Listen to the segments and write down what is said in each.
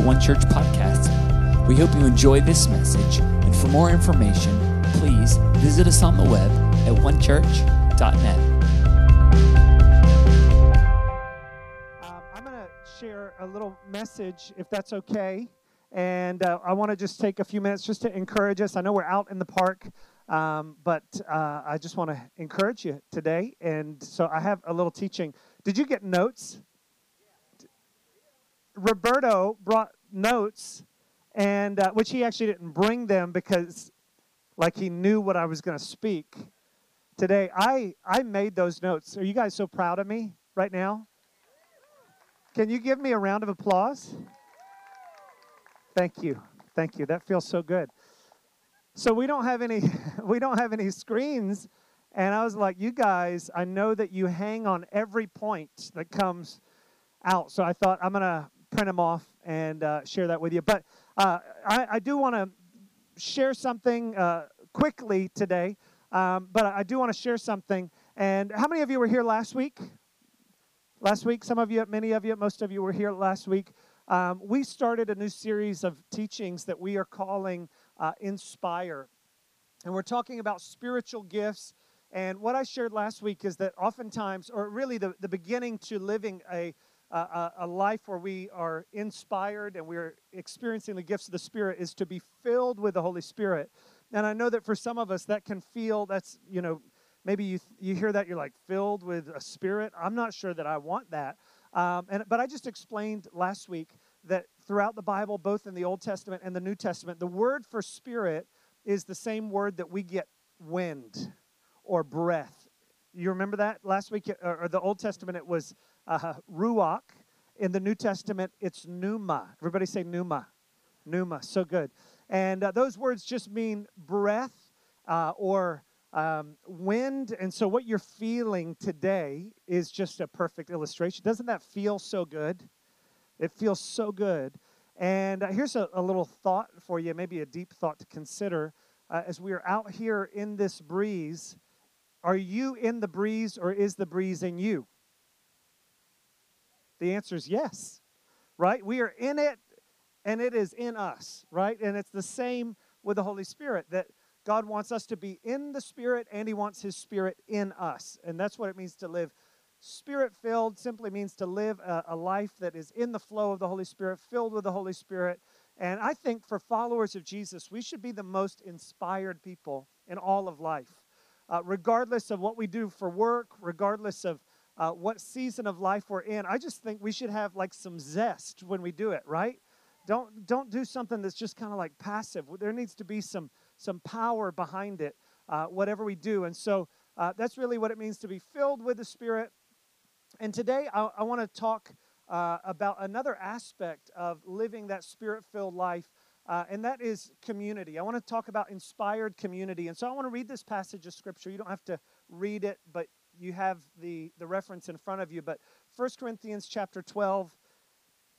One Church podcast. We hope you enjoy this message, and for more information, please visit us on the web at onechurch.net. Um, I'm going to share a little message, if that's okay. And uh, I want to just take a few minutes just to encourage us. I know we're out in the park, um, but uh, I just want to encourage you today. And so I have a little teaching. Did you get notes? Roberto brought notes, and uh, which he actually didn't bring them because, like, he knew what I was going to speak today. I I made those notes. Are you guys so proud of me right now? Can you give me a round of applause? Thank you. Thank you. That feels so good. So we don't have any we don't have any screens and I was like, "You guys, I know that you hang on every point that comes out." So I thought I'm going to print them off and uh, share that with you. But uh, I, I, do want to share something uh, quickly today. Um, but I do want to share something. And how many of you were here last week? Last week, some of you, many of you, most of you were here last week. Um, we started a new series of teachings that we are calling uh, Inspire. And we're talking about spiritual gifts. And what I shared last week is that oftentimes, or really the, the beginning to living a a, a life where we are inspired and we're experiencing the gifts of the Spirit is to be filled with the Holy Spirit. And I know that for some of us, that can feel that's, you know, maybe you, you hear that you're like filled with a spirit. I'm not sure that I want that. Um, and, but I just explained last week that throughout the Bible, both in the Old Testament and the New Testament, the word for spirit is the same word that we get wind or breath. You remember that last week, or the Old Testament, it was uh, ruach. In the New Testament, it's pneuma. Everybody say pneuma. Pneuma. So good. And uh, those words just mean breath uh, or um, wind. And so, what you're feeling today is just a perfect illustration. Doesn't that feel so good? It feels so good. And uh, here's a, a, little thought for you, maybe a deep thought to consider. Uh, as we are out here in this breeze, are you in the breeze or is the breeze in you? The answer is yes, right? We are in it and it is in us, right? And it's the same with the Holy Spirit that God wants us to be in the Spirit and He wants His Spirit in us. And that's what it means to live spirit filled, simply means to live a, a, life that is in the flow of the Holy Spirit, filled with the Holy Spirit. And I think for followers of Jesus, we should be the most inspired people in all of life. Uh, regardless of what we do for work, regardless of uh, what season of life we're in. I just think we should have like some zest when we do it, right? Don't don't do something that's just kind of like passive. There needs to be some some power behind it, uh, whatever we do. And so uh, that's really what it means to be filled with the Spirit. And today I, I want to talk uh, about another aspect of living that Spirit-filled life. Uh, and that is community. I want to talk about inspired community. And so I want to read this passage of Scripture. You don't have to read it, but you have the, the reference in front of you, but 1 Corinthians chapter 12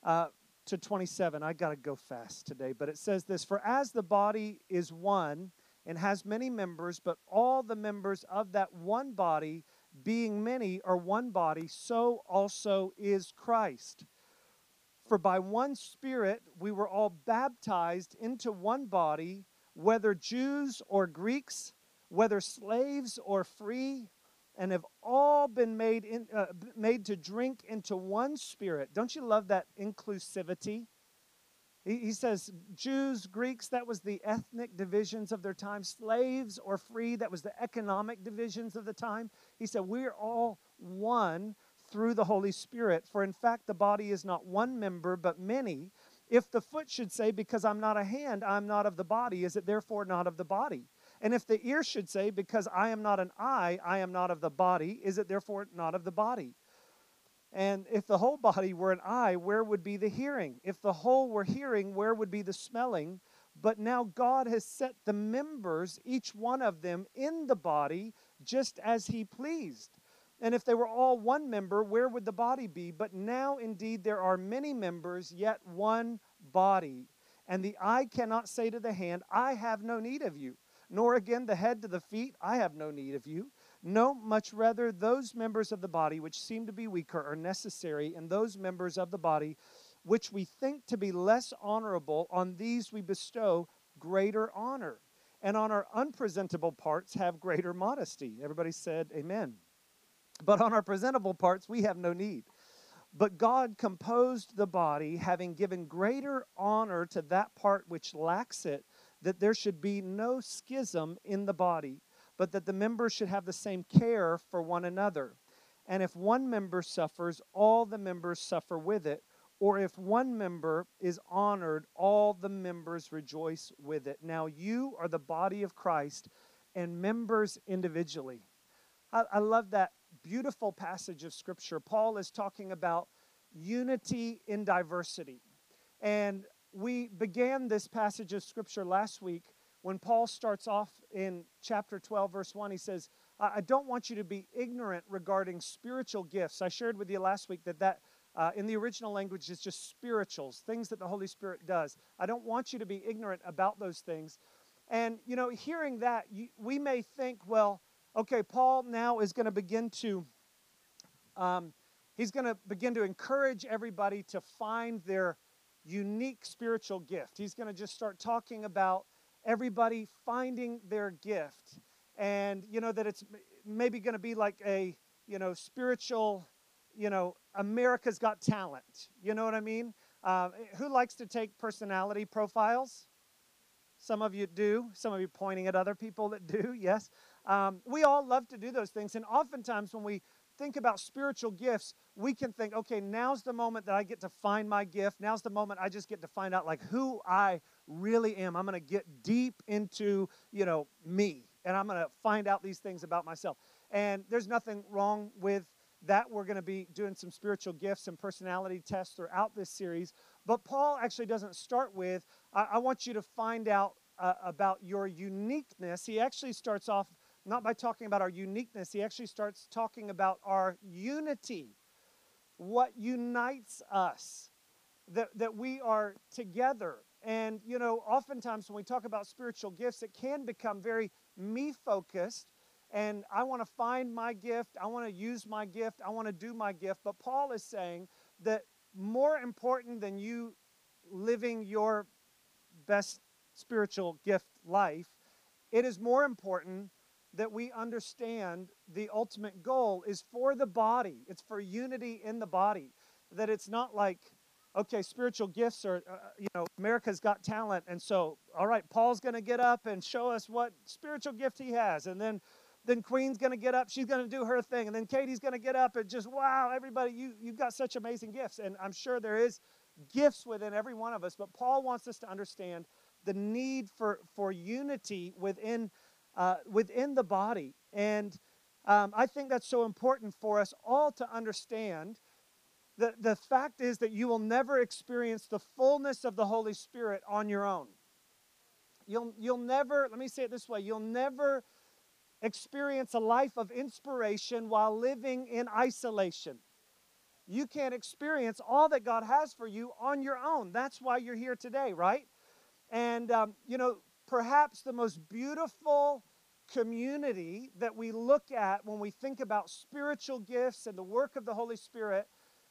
uh, to 27. I got to go fast today, but it says this For as the body is one and has many members, but all the members of that one body, being many, are one body, so also is Christ. For by one Spirit we were all baptized into one body, whether Jews or Greeks, whether slaves or free and have all been made, in, uh, made to drink into one spirit. Don't you love that inclusivity? He, he says Jews, Greeks, that was the ethnic divisions of their time. Slaves or free, that was the economic divisions of the time. He said, We're all one through the Holy Spirit. For in fact, the body is not one member, but many. If the foot should say, Because I'm not a hand, I'm not of the body, is it therefore not of the body? And if the ear should say, Because I am not an eye, I am not of the body, is it therefore not of the body? And if the whole body were an eye, where would be the hearing? If the whole were hearing, where would be the smelling? But now God has set the members, each one of them, in the body just as He pleased. And if they were all one member, where would the body be? But now indeed there are many members, yet one body. And the eye cannot say to the hand, I have no need of you nor again the head to the feet, I have no need of you. No, much rather, those members of the body which seem to be weaker are necessary, and those members of the body which we think to be less honorable, on these we bestow greater honor. And on our unpresentable parts have greater modesty. Everybody said, Amen. But on our presentable parts we have no need. But God composed the body, having given greater honor to that part which lacks it, that there should be no schism in the body, but that the members should have the same care for one another. And if one member suffers, all the members suffer with it. Or if one member is honored, all the members rejoice with it. Now you are the body of Christ and members individually. I, I love that beautiful passage of Scripture. Paul is talking about unity in diversity. And we began this passage of Scripture last week when Paul starts off in chapter 12, verse 1. He says, I don't want you to be ignorant regarding spiritual gifts. I shared with you last week that that uh, in the original language is just spirituals, things that the Holy Spirit does. I don't want you to be ignorant about those things. And, you know, hearing that, you, we may think, well, okay, Paul now is going to begin to, um, he's going to begin to encourage everybody to find their unique spiritual gift. He's going to just start talking about everybody finding their gift. And, you know, that it's maybe going to be like a, you know, spiritual, you know, America's Got Talent. You know what I mean? Uh, who likes to take personality profiles? Some of you do. Some of you pointing at other people that do, yes. Um, we all love to do those things. And oftentimes, when we think about spiritual gifts, we can think, okay, now's the moment that I get to find my gift. Now's the moment I just get to find out like who I really am. I'm going to get deep into, you know, me and I'm going to find out these things about myself. And there's nothing wrong with that. We're going to be doing some spiritual gifts and personality tests throughout this series. But Paul actually doesn't start with, I, I want you to find out uh, about your uniqueness. He actually starts off not by talking about our uniqueness, he actually starts talking about our unity, what unites us, that, that we are together. And, you know, oftentimes when we talk about spiritual gifts, it can become very me focused. And I want to find my gift. I want to use my gift. I want to do my gift. But Paul is saying that more important than you living your best spiritual gift life, it is more important that we understand the ultimate goal is for the body. It's for unity in the body. That it's not like, okay, spiritual gifts are, uh, you know, America's got talent. And so, all right, Paul's going to get up and show us what spiritual gift he has. And then, then Queen's going to get up. She's going to do her thing. And then Katie's going to get up and just, wow, everybody, you, you've got such amazing gifts. And I'm sure there is gifts within every one of us. But Paul wants us to understand the need for, for unity within uh, within the body. And um, I think that's so important for us all to understand. The, the fact is that you will never experience the fullness of the Holy Spirit on your own. You'll, you'll never, let me say it this way, you'll never experience a life of inspiration while living in isolation. You can't experience all that God has for you on your own. That's why you're here today, right? And, um, you know, perhaps the most beautiful community that we look at when we think about spiritual gifts and the work of the Holy Spirit.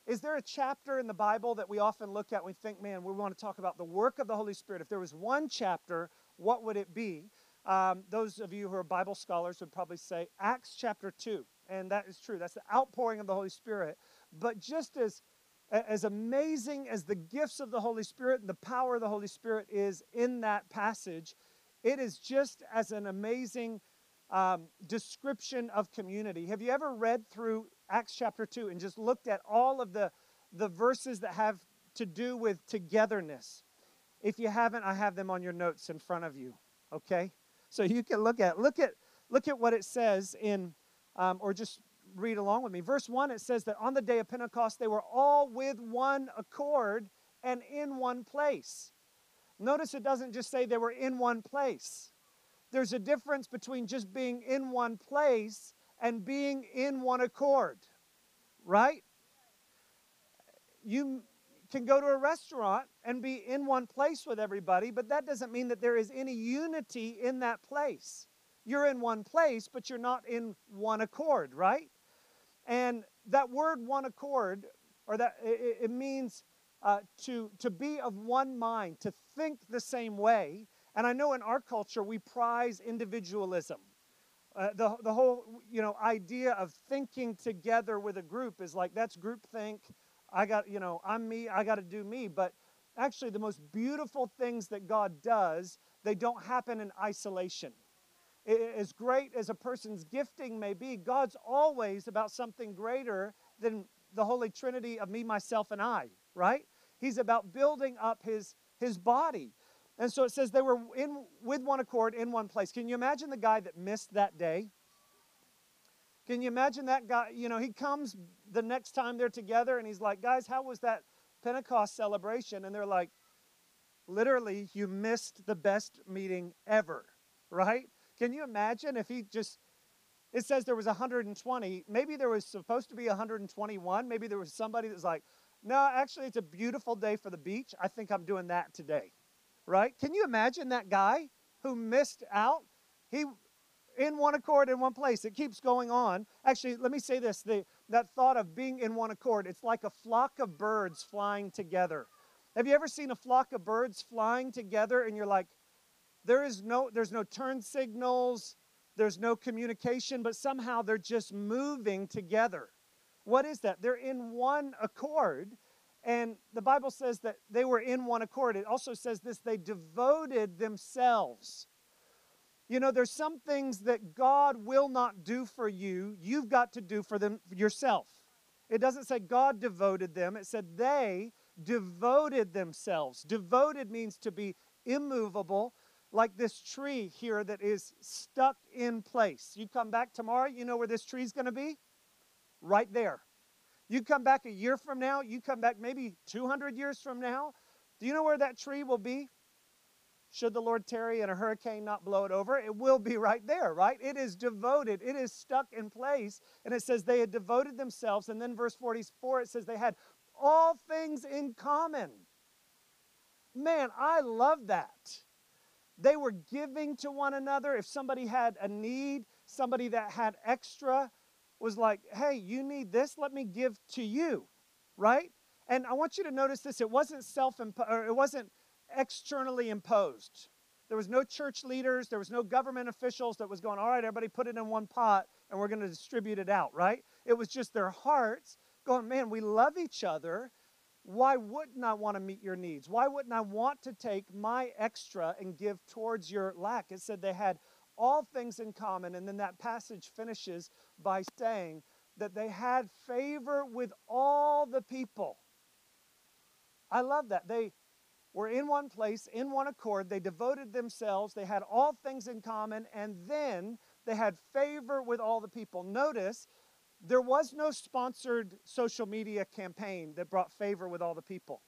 Is there a chapter in the Bible that we often look at and we think, man, we want to talk about the work of the Holy Spirit? If there was one chapter, what would it be? Um, those of you who are Bible scholars would probably say Acts chapter 2. And that is true. That's the outpouring of the Holy Spirit. But just as as amazing as the gifts of the Holy Spirit and the power of the Holy Spirit is in that passage, it is just as an amazing um, description of community. Have you ever read through Acts chapter 2 and just looked at all of the, the verses that have to do with togetherness? If you haven't, I have them on your notes in front of you. Okay? So you can look at look at look at what it says in um, or just read along with me. Verse 1 it says that on the day of Pentecost they were all with one accord and in one place. Notice it doesn't just say they were in one place. There's a difference between just being in one place and being in one accord, right? You can go to a restaurant and be in one place with everybody, but that doesn't mean that there is any unity in that place. You're in one place, but you're not in one accord, right? And that word one accord, or that it, means uh, to, to be of one mind, to think the same way. And I know in our culture we prize individualism. Uh, the, the whole you know idea of thinking together with a group is like that's group think i got you know i'm me i got to do me. But actually the most beautiful things that god does they don't happen in isolation. As great as a person's gifting may be god's always about something greater than the holy trinity of me myself and i right? He's about building up his his body and so it says they were in with one accord in one place. Can you imagine the guy that missed that day? Can you imagine that guy? You know, he comes the next time they're together and he's like, guys, how was that Pentecost celebration? And they're like, literally, you missed the best meeting ever, right? Can you imagine if he just, it says there was 120. Maybe there was supposed to be 121. Maybe there was somebody that's like, no, actually, it's a beautiful day for the beach. I think I'm doing that today right? Can you imagine that guy who missed out? He in one accord in one place. It keeps going on. Actually, let me say this, the, that thought of being in one accord, it's like a flock of birds flying together. Have you ever seen a flock of birds flying together and you're like there is no there's no turn signals, there's no communication, but somehow they're just moving together. What is that? They're in one accord and the Bible says that they were in one accord. It also says this they devoted themselves. You know, there's some things that God will not do for you, you've got to do for them yourself. It doesn't say God devoted them, it said they devoted themselves. Devoted means to be immovable, like this tree here that is stuck in place. You come back tomorrow, you know where this tree's going to be? Right there. You come back a year from now, you come back maybe 200 years from now. Do you know where that tree will be? Should the Lord tarry and a hurricane not blow it over, it will be right there, right? It is devoted, it is stuck in place. And it says they had devoted themselves. And then verse 44, it says they had all things in common. Man, I love that. They were giving to one another. If somebody had a need, somebody that had extra, was like, hey, you need this, let me give to you, right? And I want you to notice this it wasn't self or it wasn't externally imposed. There was no church leaders, there was no government officials that was going, all right, everybody put it in one pot and we're going to distribute it out, right? It was just their hearts going, man, we love each other. Why wouldn't I want to meet your needs? Why wouldn't I want to take my extra and give towards your lack? It said they had all things in common. And then that passage finishes by saying that they had favor with all the people. I love that. They were in one place, in one accord. They devoted themselves. They had all things in common. And then they had favor with all the people. Notice there was no sponsored social media campaign that brought favor with all the people.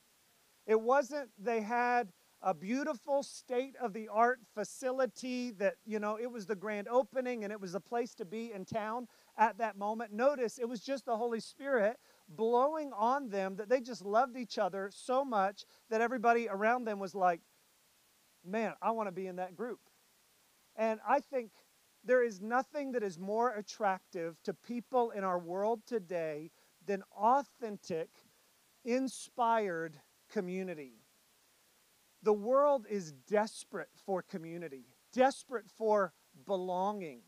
It wasn't they had a beautiful state of the art facility that, you know, it was the grand opening and it was a place to be in town at that moment. Notice it was just the Holy Spirit blowing on them that they just loved each other so much that everybody around them was like, man, I want to be in that group. And I think there is nothing that is more attractive to people in our world today than authentic, inspired community. The world is desperate for community, desperate for belonging.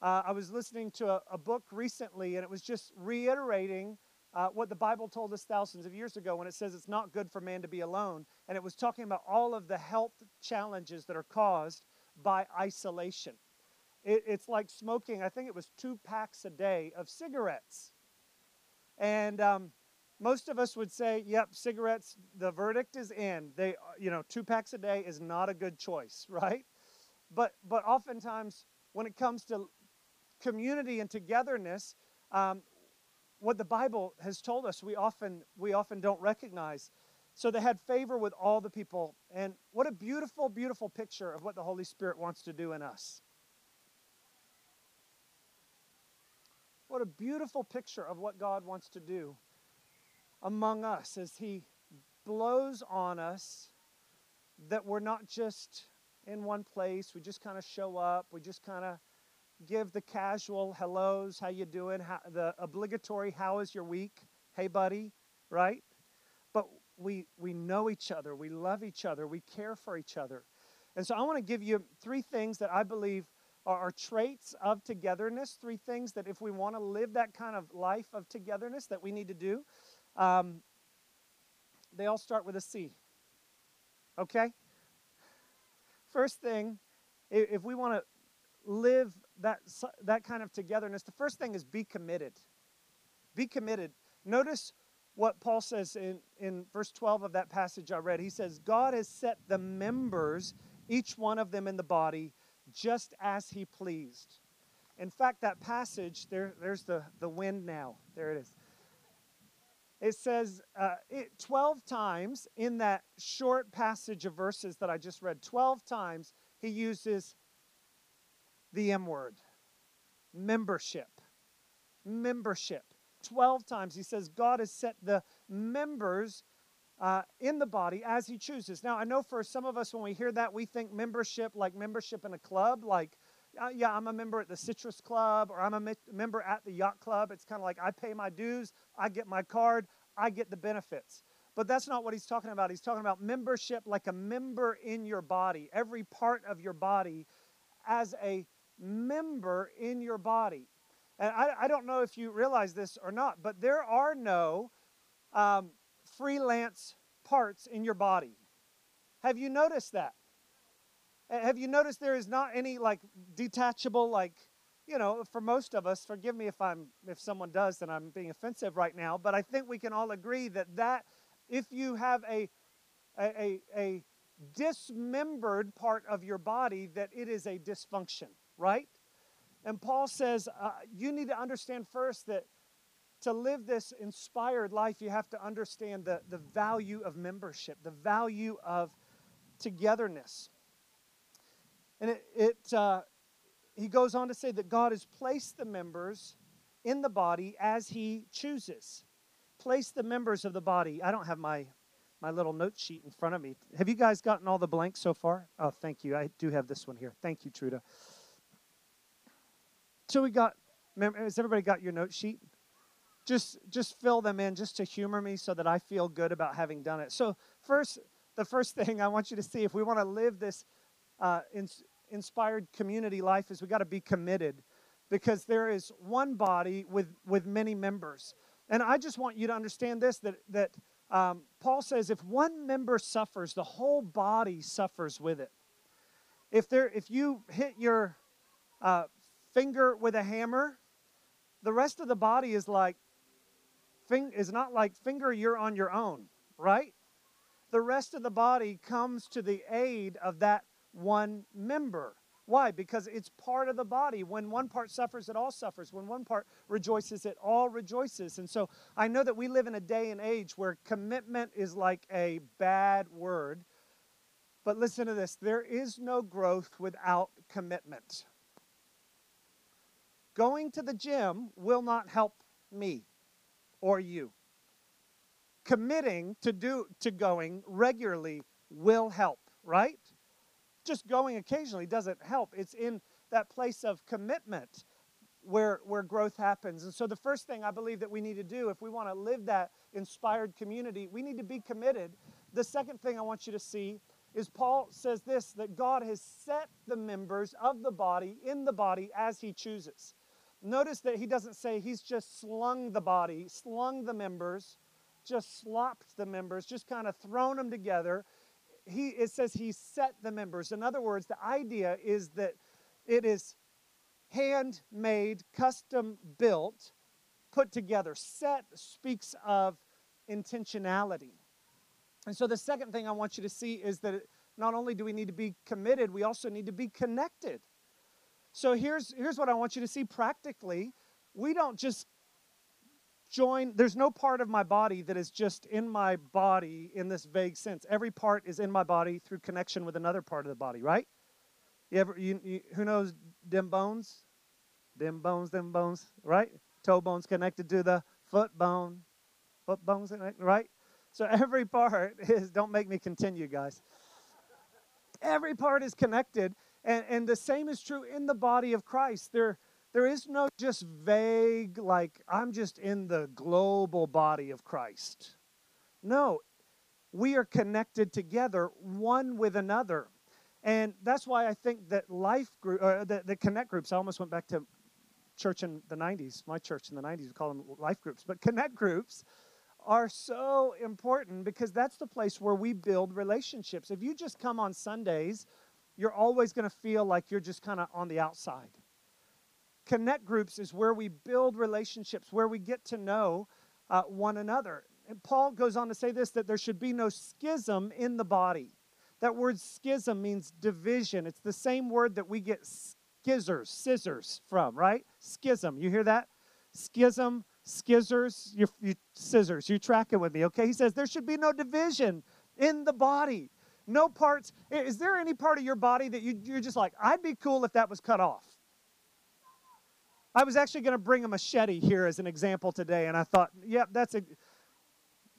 Uh, I was listening to a, a, book recently, and it was just reiterating uh, what the Bible told us thousands of years ago when it says it's not good for man to be alone. And it was talking about all of the health challenges that are caused by isolation. It, it's like smoking, I think it was two packs a day of cigarettes. And um, most of us would say, yep, cigarettes, the verdict is in. They, you know, two packs a day is not a good choice, right? But, but oftentimes, when it comes to community and togetherness, um, what the Bible has told us, we often, we often don't recognize. So they had favor with all the people. And what a beautiful, beautiful picture of what the Holy Spirit wants to do in us. What a beautiful picture of what God wants to do among us as He blows on us that we're not just in one place. We just kind of show up. We just kind of give the casual hellos, how you doing? How, the obligatory how is your week? Hey buddy, right? But we, we know each other, we love each other, we care for each other. And so I want to give you three things that I believe are, are traits of togetherness, three things that if we want to live that kind of life of togetherness that we need to do. Um, they all start with a C. Okay? First thing, if we want to live that, that kind of togetherness, the first thing is be committed. Be committed. Notice what Paul says in, in verse 12 of that passage I read. He says, God has set the members, each one of them in the body, just as he pleased. In fact, that passage, there, there's the, the wind now. There it is. It says uh, it, 12 times in that short passage of verses that I just read, 12 times he uses the M word membership. Membership. 12 times he says God has set the members uh, in the body as he chooses. Now, I know for some of us, when we hear that, we think membership like membership in a club, like, uh, yeah, I'm a member at the Citrus Club or I'm a me- member at the Yacht Club. It's kind of like I pay my dues, I get my card, I get the benefits. But that's not what he's talking about. He's talking about membership like a member in your body, every part of your body as a member in your body. And I, I don't know if you realize this or not, but there are no um, freelance parts in your body. Have you noticed that? Have you noticed there is not any like detachable, like, you know, for most of us, forgive me if I'm if someone does, then I'm being offensive right now, but I think we can all agree that that if you have a a, a, a dismembered part of your body, that it is a dysfunction, right? And Paul says, uh, you need to understand first that to live this inspired life, you have to understand the, the value of membership, the value of togetherness. And it, it uh, he goes on to say that God has placed the members in the body as he chooses. Place the members of the body. I don't have my my little note sheet in front of me. Have you guys gotten all the blanks so far? Oh, thank you. I do have this one here. Thank you, Truda. So we got, has everybody got your note sheet? Just, just fill them in just to humor me so that I feel good about having done it. So first, the first thing I want you to see, if we want to live this uh, in, inspired community life, is we got to be committed because there is one body with, with many members. And I just want you to understand this that, that um, Paul says if one member suffers, the whole body suffers with it. If, there, if you hit your uh, finger with a hammer, the rest of the body is like is not like finger you're on your own, right? The rest of the body comes to the aid of that one member. Why? Because it's part of the body. When one part suffers, it all suffers. When one part rejoices, it all rejoices. And so I know that we live in a day and age where commitment is like a bad word. But listen to this there is no growth without commitment. Going to the gym will not help me or you. Committing to do to going regularly will help, right? Just going occasionally doesn't help. It's in that place of commitment where where growth happens. And so the first thing I believe that we need to do if we want to live that inspired community, we need to be committed. The second thing I want you to see is Paul says this that God has set the members of the body in the body as he chooses. Notice that he doesn't say he's just slung the body, slung the members, just slopped the members, just kind of thrown them together. He, it says he set the members. In other words, the idea is that it is handmade, custom built, put together. Set speaks of intentionality. And so the second thing I want you to see is that not only do we need to be committed, we also need to be connected. So here's, here's what I want you to see practically. We don't just join, there's no part of my body that is just in my body in this vague sense. Every part is in my body through connection with another part of the body, right? You ever, you, you, who knows Dem Bones? Dem Bones, Dem Bones, right? Toe bones connected to the foot bone. Foot bones, right? So every part is, don't make me continue, guys. Every part is connected. And, and the same is true in the body of Christ. There, there is no just vague, like, I'm just in the global body of Christ. No, we are connected together one with another. And that's why I think that life group, uh, the, the connect groups, I almost went back to church in the 90s, my church in the 90s, we call them life groups, but connect groups are so important because that's the place where we build relationships. If you just come on Sundays, you're always going to feel like you're just kind of on the outside. Connect groups is where we build relationships, where we get to know uh, one another. And Paul goes on to say this that there should be no schism in the body. That word schism means division. It's the same word that we get skizzers, scissors from, right? Schism. You hear that? Schism, skizzers, you, you, scissors. You track it with me, okay? He says there should be no division in the body. No parts. Is there any part of your body that you, you're just like, I'd be cool if that was cut off? I was actually going to bring a machete here as an example today, and I thought, yep, that's a.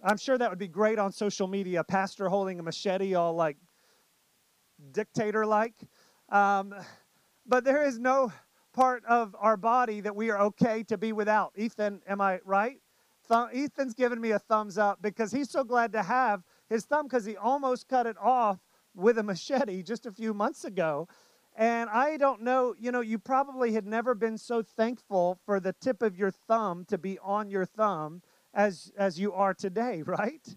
I'm sure that would be great on social media. Pastor holding a machete, all like dictator like. Um, but there is no part of our body that we are okay to be without. Ethan, am I right? Th- Ethan's giving me a thumbs up because he's so glad to have his thumb because he almost cut it off with a machete just a few months ago. And I don't know, you know, you probably had never been so thankful for the tip of your thumb to be on your thumb as as you are today, right?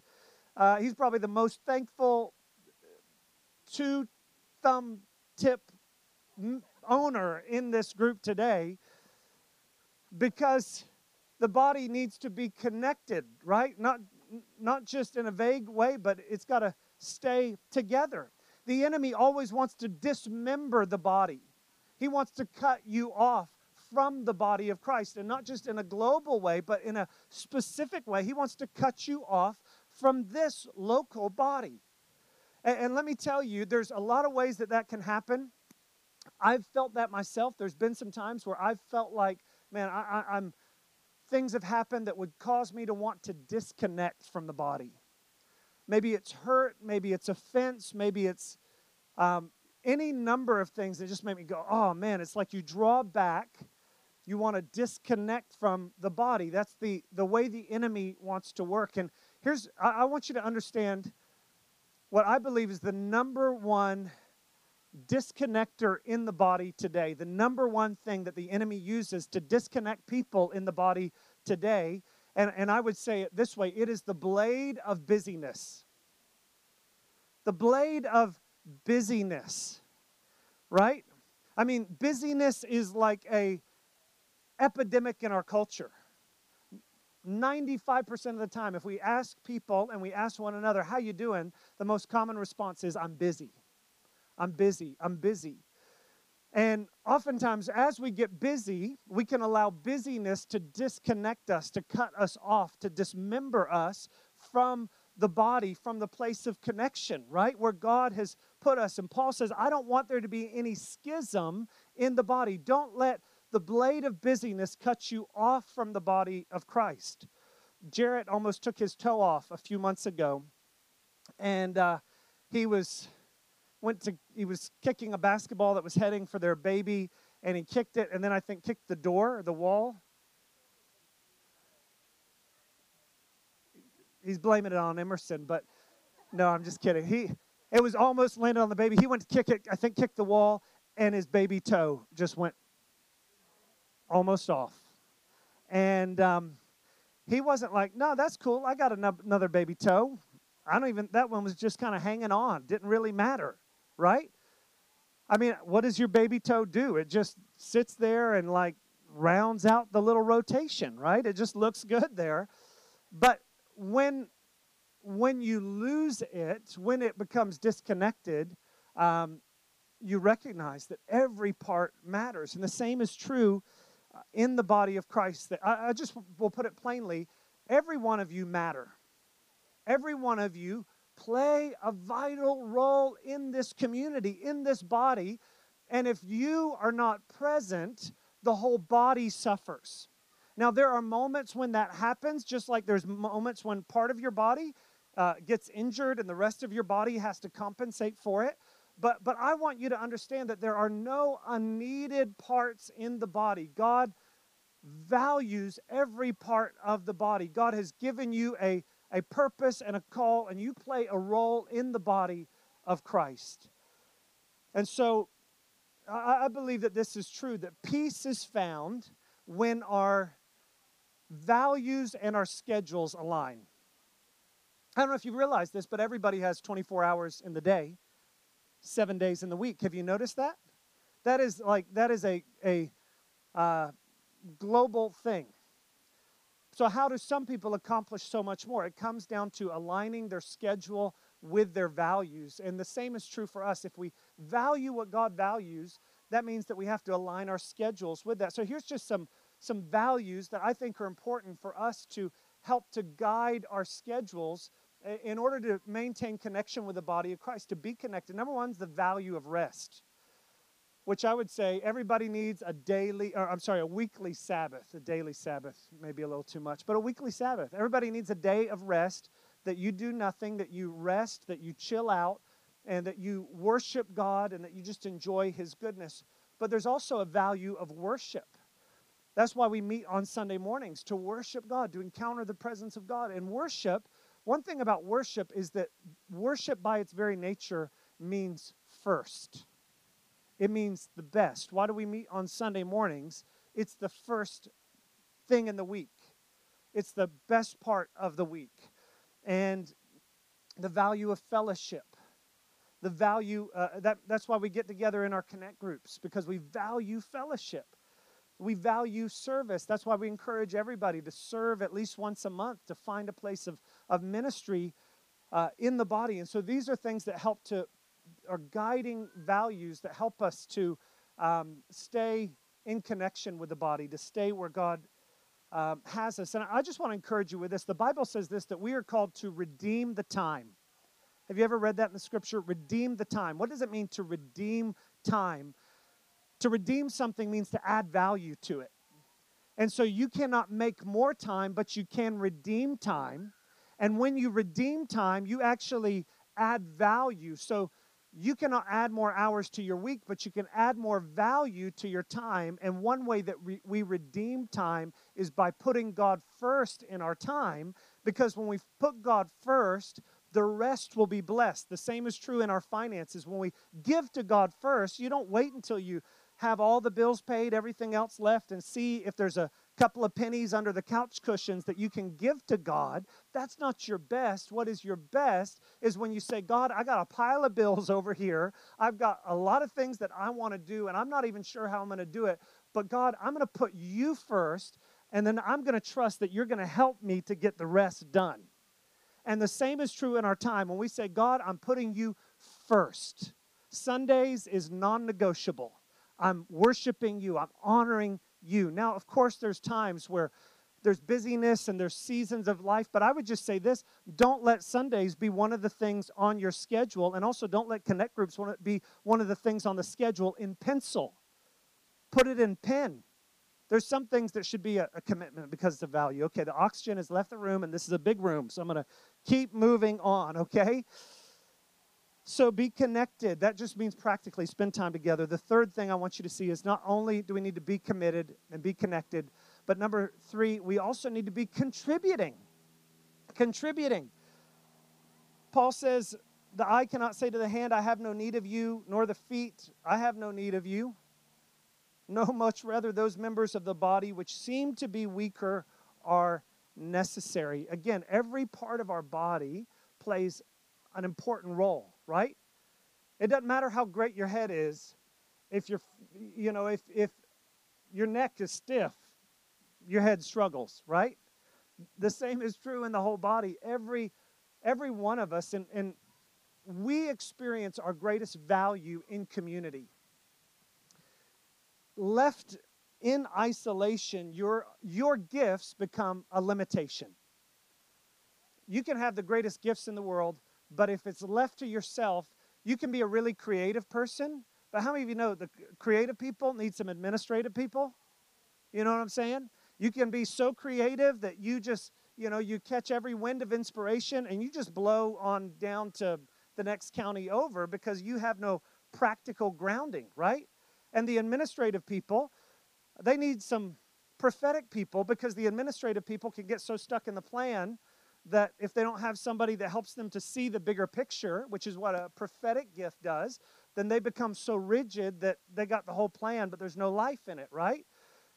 Uh, he's probably the most thankful two thumb tip owner in this group today because the body needs to be connected, right? Not, not just in a vague way, but it's got to stay together. The enemy always wants to dismember the body, he wants to cut you off from the body of Christ, and not just in a global way, but in a specific way. He wants to cut you off from this local body. And, and let me tell you, there's a lot of ways that that can happen. I've felt that myself. There's been some times where I've felt like, man, I, I, am things have happened that would cause me to want to disconnect from the body. Maybe it's hurt, maybe it's offense, maybe it's um, any number of things that just make me go, oh man, it's like you draw back. You want to disconnect from the body. That's the, the way the enemy wants to work. And here's, I, I want you to understand what I believe is the number one disconnector in the body today, the number one thing that the enemy uses to disconnect people in the body today, and, and I would say it this way it is the blade of busyness. The blade of busyness, right? I mean, busyness is like a epidemic in our culture. 95% of the time if we ask people and we ask one another how you doing the most common response is i'm busy I'm busy. I'm busy. And oftentimes, as we get busy, we can allow busyness to disconnect us, to cut us off, to dismember us from the body, from the place of connection, right? Where God has put us. And Paul says, I don't want there to be any schism in the body. Don't let the blade of busyness cut you off from the body of Christ. Jarrett almost took his toe off a few months ago, and uh, he was went to he was kicking a basketball that was heading for their baby and he kicked it and then I think kicked the door, the wall. He's blaming it on Emerson, but no, I'm just kidding. He it was almost landed on the baby. He went to kick it, I think kicked the wall and his baby toe just went almost off. And um, he wasn't like, "No, that's cool. I got another baby toe." I don't even that one was just kind of hanging on. Didn't really matter right? I mean, what does your baby toe do? It just sits there and like rounds out the little rotation, right? It just looks good there. But when when you lose it, when it becomes disconnected, um, you recognize that every part matters. And the same is true uh, in the body of Christ. That I, I just will put it plainly: every one of you matter. Every one of you play a vital role in this community, in this body. And if you are not present, the whole body suffers. Now, there are moments when that happens, just like there's moments when part of your body uh, gets injured and the rest of your body has to compensate for it. But, but I want you to understand that there are no unneeded parts in the body. God values every part of the body. God has given you a a purpose and a call, and you play a role in the body of Christ. And so I, believe that this is true that peace is found when our values and our schedules align. I don't know if you realize this, but everybody has 24 hours in the day, seven days in the week. Have you noticed that? That is like that is a a uh, global thing. So how do some people accomplish so much more? It comes down to aligning their schedule with their values, and the same is true for us. If we value what God values, that means that we have to align our schedules with that. So here's just some some values that I think are important for us to help to guide our schedules in order to maintain connection with the body of Christ, to be connected. Number one is the value of rest, which I would say everybody needs a daily, or I'm sorry, a weekly Sabbath. A daily Sabbath, maybe a little too much, but a weekly Sabbath. Everybody needs a day of rest that you do nothing, that you rest, that you chill out, and that you worship God and that you just enjoy His goodness. But there's also a value of worship. That's why we meet on Sunday mornings to worship God, to encounter the presence of God. And worship, one thing about worship is that worship by its very nature means first. It means the best. Why do we meet on Sunday mornings? It's the first thing in the week, it's the best part of the week. And the value of fellowship the value uh, that that's why we get together in our connect groups because we value fellowship we value service. That's why we encourage everybody to serve at least once a month to find a place of, of ministry uh, in the body. And so these are things that help to, are guiding values that help us to um, stay in connection with the body, to stay where God um, has us. And I just want to encourage you with this. The Bible says this that we are called to redeem the time. Have you ever read that in the scripture? Redeem the time. What does it mean to redeem time? To redeem something means to add value to it. And so you cannot make more time, but you can redeem time. And when you redeem time, you actually add value. So you cannot add more hours to your week, but you can add more value to your time. And one way that we redeem time is by putting God first in our time, because when we put God first, the rest will be blessed. The same is true in our finances. When we give to God first, you don't wait until you have all the bills paid, everything else left, and see if there's a couple of pennies under the couch cushions that you can give to God. That's not your best. What is your best is when you say, God, I got a pile of bills over here. I've got a lot of things that I want to do, and I'm not even sure how I'm going to do it. But God, I'm going to put you first, and then I'm going to trust that you're going to help me to get the rest done. And the same is true in our time. When we say, God, I'm putting you first, Sundays is non negotiable. I'm worshiping you. I'm honoring you. Now, of course, there's times where there's busyness and there's seasons of life, but I would just say this don't let Sundays be one of the things on your schedule, and also don't let connect groups be one of the things on the schedule in pencil. Put it in pen. There's some things that should be a, a commitment because it's a value. Okay, the oxygen has left the room, and this is a big room, so I'm going to keep moving on, okay? So be connected. That just means practically spend time together. The third thing I want you to see is not only do we need to be committed and be connected, but number three, we also need to be contributing. Contributing. Paul says, The eye cannot say to the hand, I have no need of you, nor the feet, I have no need of you. No, much rather, those members of the body which seem to be weaker are necessary. Again, every part of our body plays an important role right? It doesn't matter how great your head is. If you're, you know, if, if your neck is stiff, your head struggles, right? The same is true in the whole body. Every, every one of us, and, and we experience our greatest value in community. Left in isolation, your, your gifts become a limitation. You can have the greatest gifts in the world, but if it's left to yourself, you can be a really creative person. But how many of you know the creative people need some administrative people? You know what I'm saying? You can be so creative that you just, you know, you catch every wind of inspiration and you just blow on down to the next county over because you have no practical grounding, right? And the administrative people, they need some prophetic people because the administrative people can get so stuck in the plan that if they don't have somebody that helps them to see the bigger picture, which is what a prophetic gift does, then they become so rigid that they got the whole plan, but there's no life in it, right?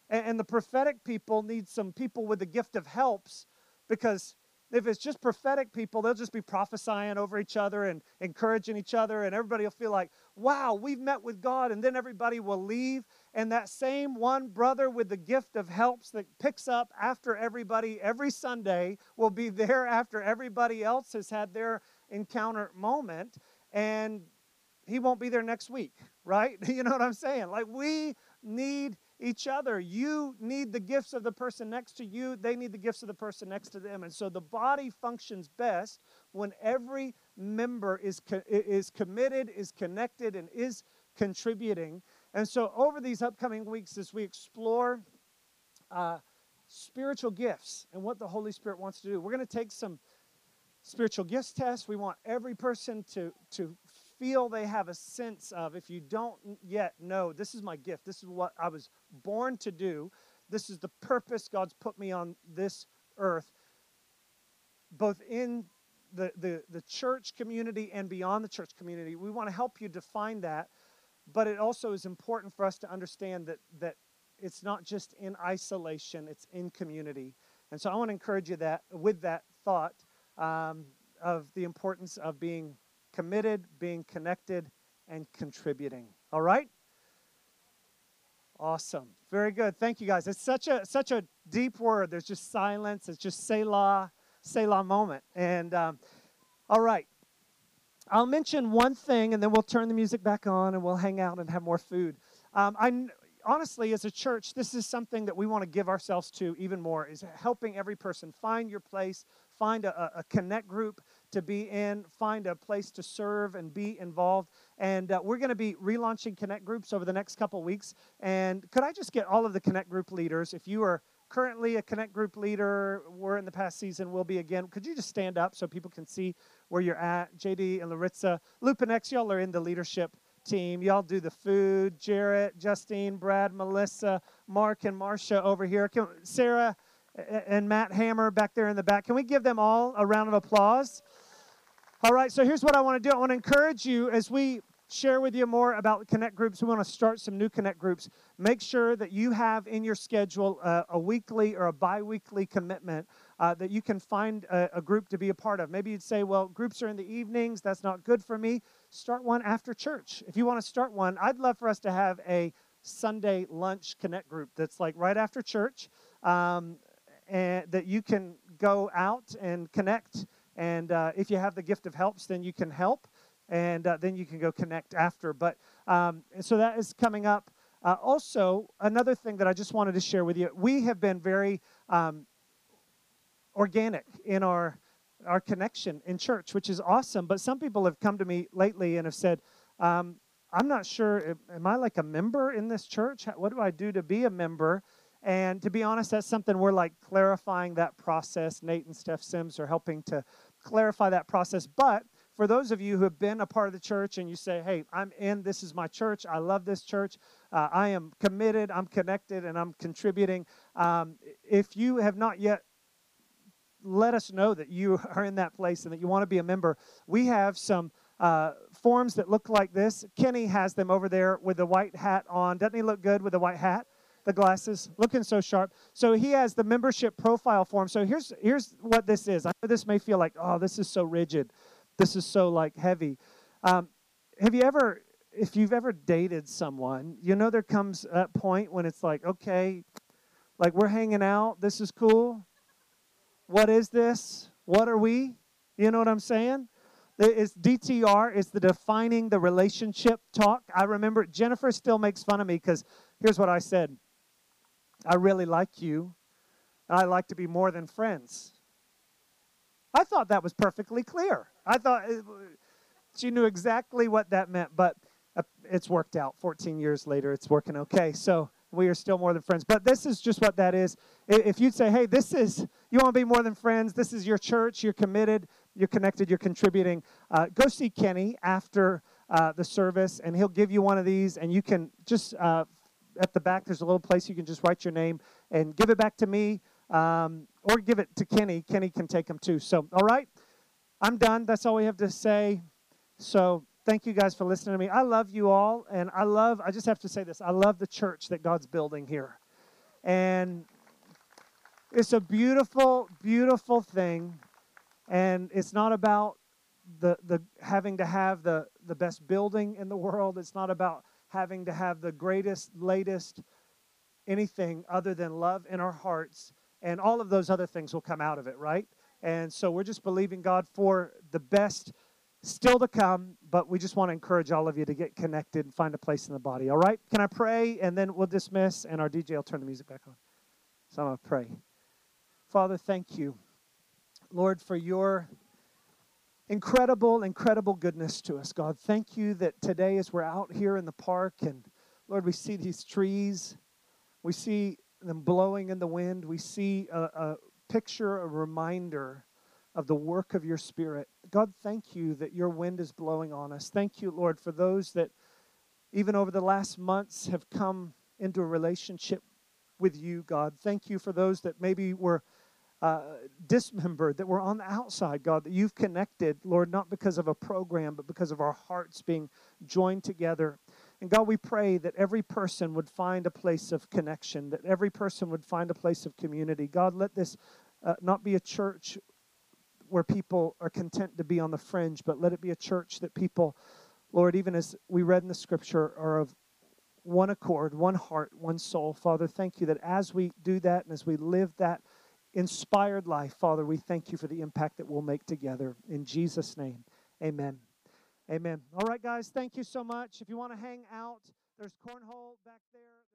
And, and the prophetic people need some people with the gift of helps because if it's just prophetic people, they'll just be prophesying over each other and encouraging each other, and everybody will feel like, wow, we've met with God, and then everybody will leave. And that same one brother with the gift of helps that picks up after everybody every Sunday will be there after everybody else has had their encounter moment, and he won't be there next week, right? You know what I'm saying? Like, we need each other. You need the gifts of the person next to you, they need the gifts of the person next to them. And so the body functions best when every member is, co- is committed, is connected, and is contributing. And so over these upcoming weeks, as we explore uh, spiritual gifts and what the Holy Spirit wants to do, we're going to take some spiritual gifts tests. We want every person to, to feel they have a sense of, if you don't yet know, this is my gift, this is what I was born to do, this is the purpose God's put me on this earth, both in the, the, the church community and beyond the church community. We want to help you define that, but it also is important for us to understand that, that it's not just in isolation, it's in community. And so I want to encourage you that with that thought um, of the importance of being committed, being connected, and contributing. All right? Awesome. Very good. Thank you guys. It's such a such a deep word. There's just silence. It's just Selah, Selah moment. And um, all right. I'll mention one thing and then we'll turn the music back on and we'll hang out and have more food. Um, I honestly, as a church, this is something that we want to give ourselves to even more is helping every person find your place, find a, a connect group to be in, find a place to serve and be involved. And uh, we're going to be relaunching connect groups over the next couple weeks. And could I just get all of the connect group leaders, if you are currently a connect group leader, we're in the past season, will be again. Could you just stand up so people can see where you're at? JD and Laritza, Lupinex, y'all are in the leadership team. Y'all do the food. Jarrett, Justine, Brad, Melissa, Mark, and Marcia over here. Can, Sarah and Matt Hammer back there in the back. Can we give them all a round of applause? All right, so here's what I want to do. I want to encourage you as we share with you more about Connect groups. We want to start some new Connect groups. Make sure that you have in your schedule uh, a weekly or a bi weekly commitment uh, that you can find a, a, group to be a part of. Maybe you'd say, well, groups are in the evenings. That's not good for me. Start one after church. If you want to start one, I'd love for us to have a Sunday lunch Connect group that's like right after church. Um, and that you can go out and connect. And uh, if you have the gift of helps, then you can help, and uh, then you can go connect after. But um, so that is coming up. Uh, also, another thing that I just wanted to share with you: we have been very um, organic in our our connection in church, which is awesome. But some people have come to me lately and have said, um, "I'm not sure. Am I like a member in this church? What do I do to be a member?" And to be honest, that's something we're like clarifying that process. Nate and Steph Sims are helping to clarify that process. But for those of you who have been a part of the church and you say, hey, I'm in, this is my church, I love this church, uh, I am committed, I'm connected, and I'm contributing. Um, if you have not yet let us know that you are in that place and that you want to be a member, we have some. Uh, forms that look like this. Kenny has them over there with the white hat on. Doesn't he look good with the white hat? the glasses, looking so sharp. So he has the membership profile form. So here's here's what this is. I know this may feel like, oh, this is so rigid, this is so like heavy. Um, have you ever, if you've ever dated someone, you know there comes a point when it's like, okay, like we're hanging out, this is cool. What is this? What are we? You know what I'm saying? It's DTR. It's the defining the relationship talk. I remember Jennifer still makes fun of me because here's what I said. I really like you. I like to be more than friends. I thought that was perfectly clear. I thought uh, she knew exactly what that meant, but uh, it's worked out. 14 years later, it's working okay. So we are still more than friends. But this is just what that is. If you'd say, hey, this is, you want to be more than friends, this is your church, you're committed, you're connected, you're contributing, uh, go see Kenny after uh, the service, and he'll give you one of these, and you can just uh, at the back, there's a little place you can just write your name and give it back to me. Um, or give it to Kenny. Kenny can take them too. So, all right, I'm done. That's all we have to say. So, thank you guys for listening to me. I love you all, and I love, I just have to say this I love the church that God's building here. And it's a beautiful, beautiful thing. And it's not about the, the having to have the, the best building in the world. It's not about having to have the greatest, latest anything other than love in our hearts. And all of those other things will come out of it, right? And so we're just believing God for the best still to come, but we just want to encourage all of you to get connected and find a place in the body. All right? Can I pray? And then we'll dismiss, and our DJ will turn the music back on. So I'm going to pray. Father, thank you, Lord, for your incredible, incredible goodness to us, God. Thank you that today, as we're out here in the park, and Lord, we see these trees, we see them blowing in the wind, we see a, a picture, a reminder of the work of your Spirit. God, thank you that your wind is blowing on us. Thank you, Lord, for those that even over the last months have come into a relationship with you, God. Thank you for those that maybe were uh, dismembered, that were on the outside, God, that you've connected, Lord, not because of a program, but because of our hearts being joined together. And God, we pray that every person would find a place of connection, that every person would find a place of community. God, let this uh, not be a church where people are content to be on the fringe, but let it be a church that people, Lord, even as we read in the scripture, are of one accord, one heart, one soul. Father, thank you that as we do that and as we live that inspired life, Father, we thank you for the impact that we'll make together. In Jesus' name, amen. Amen. All right, guys, thank you so much. If you want to hang out, there's cornhole back there.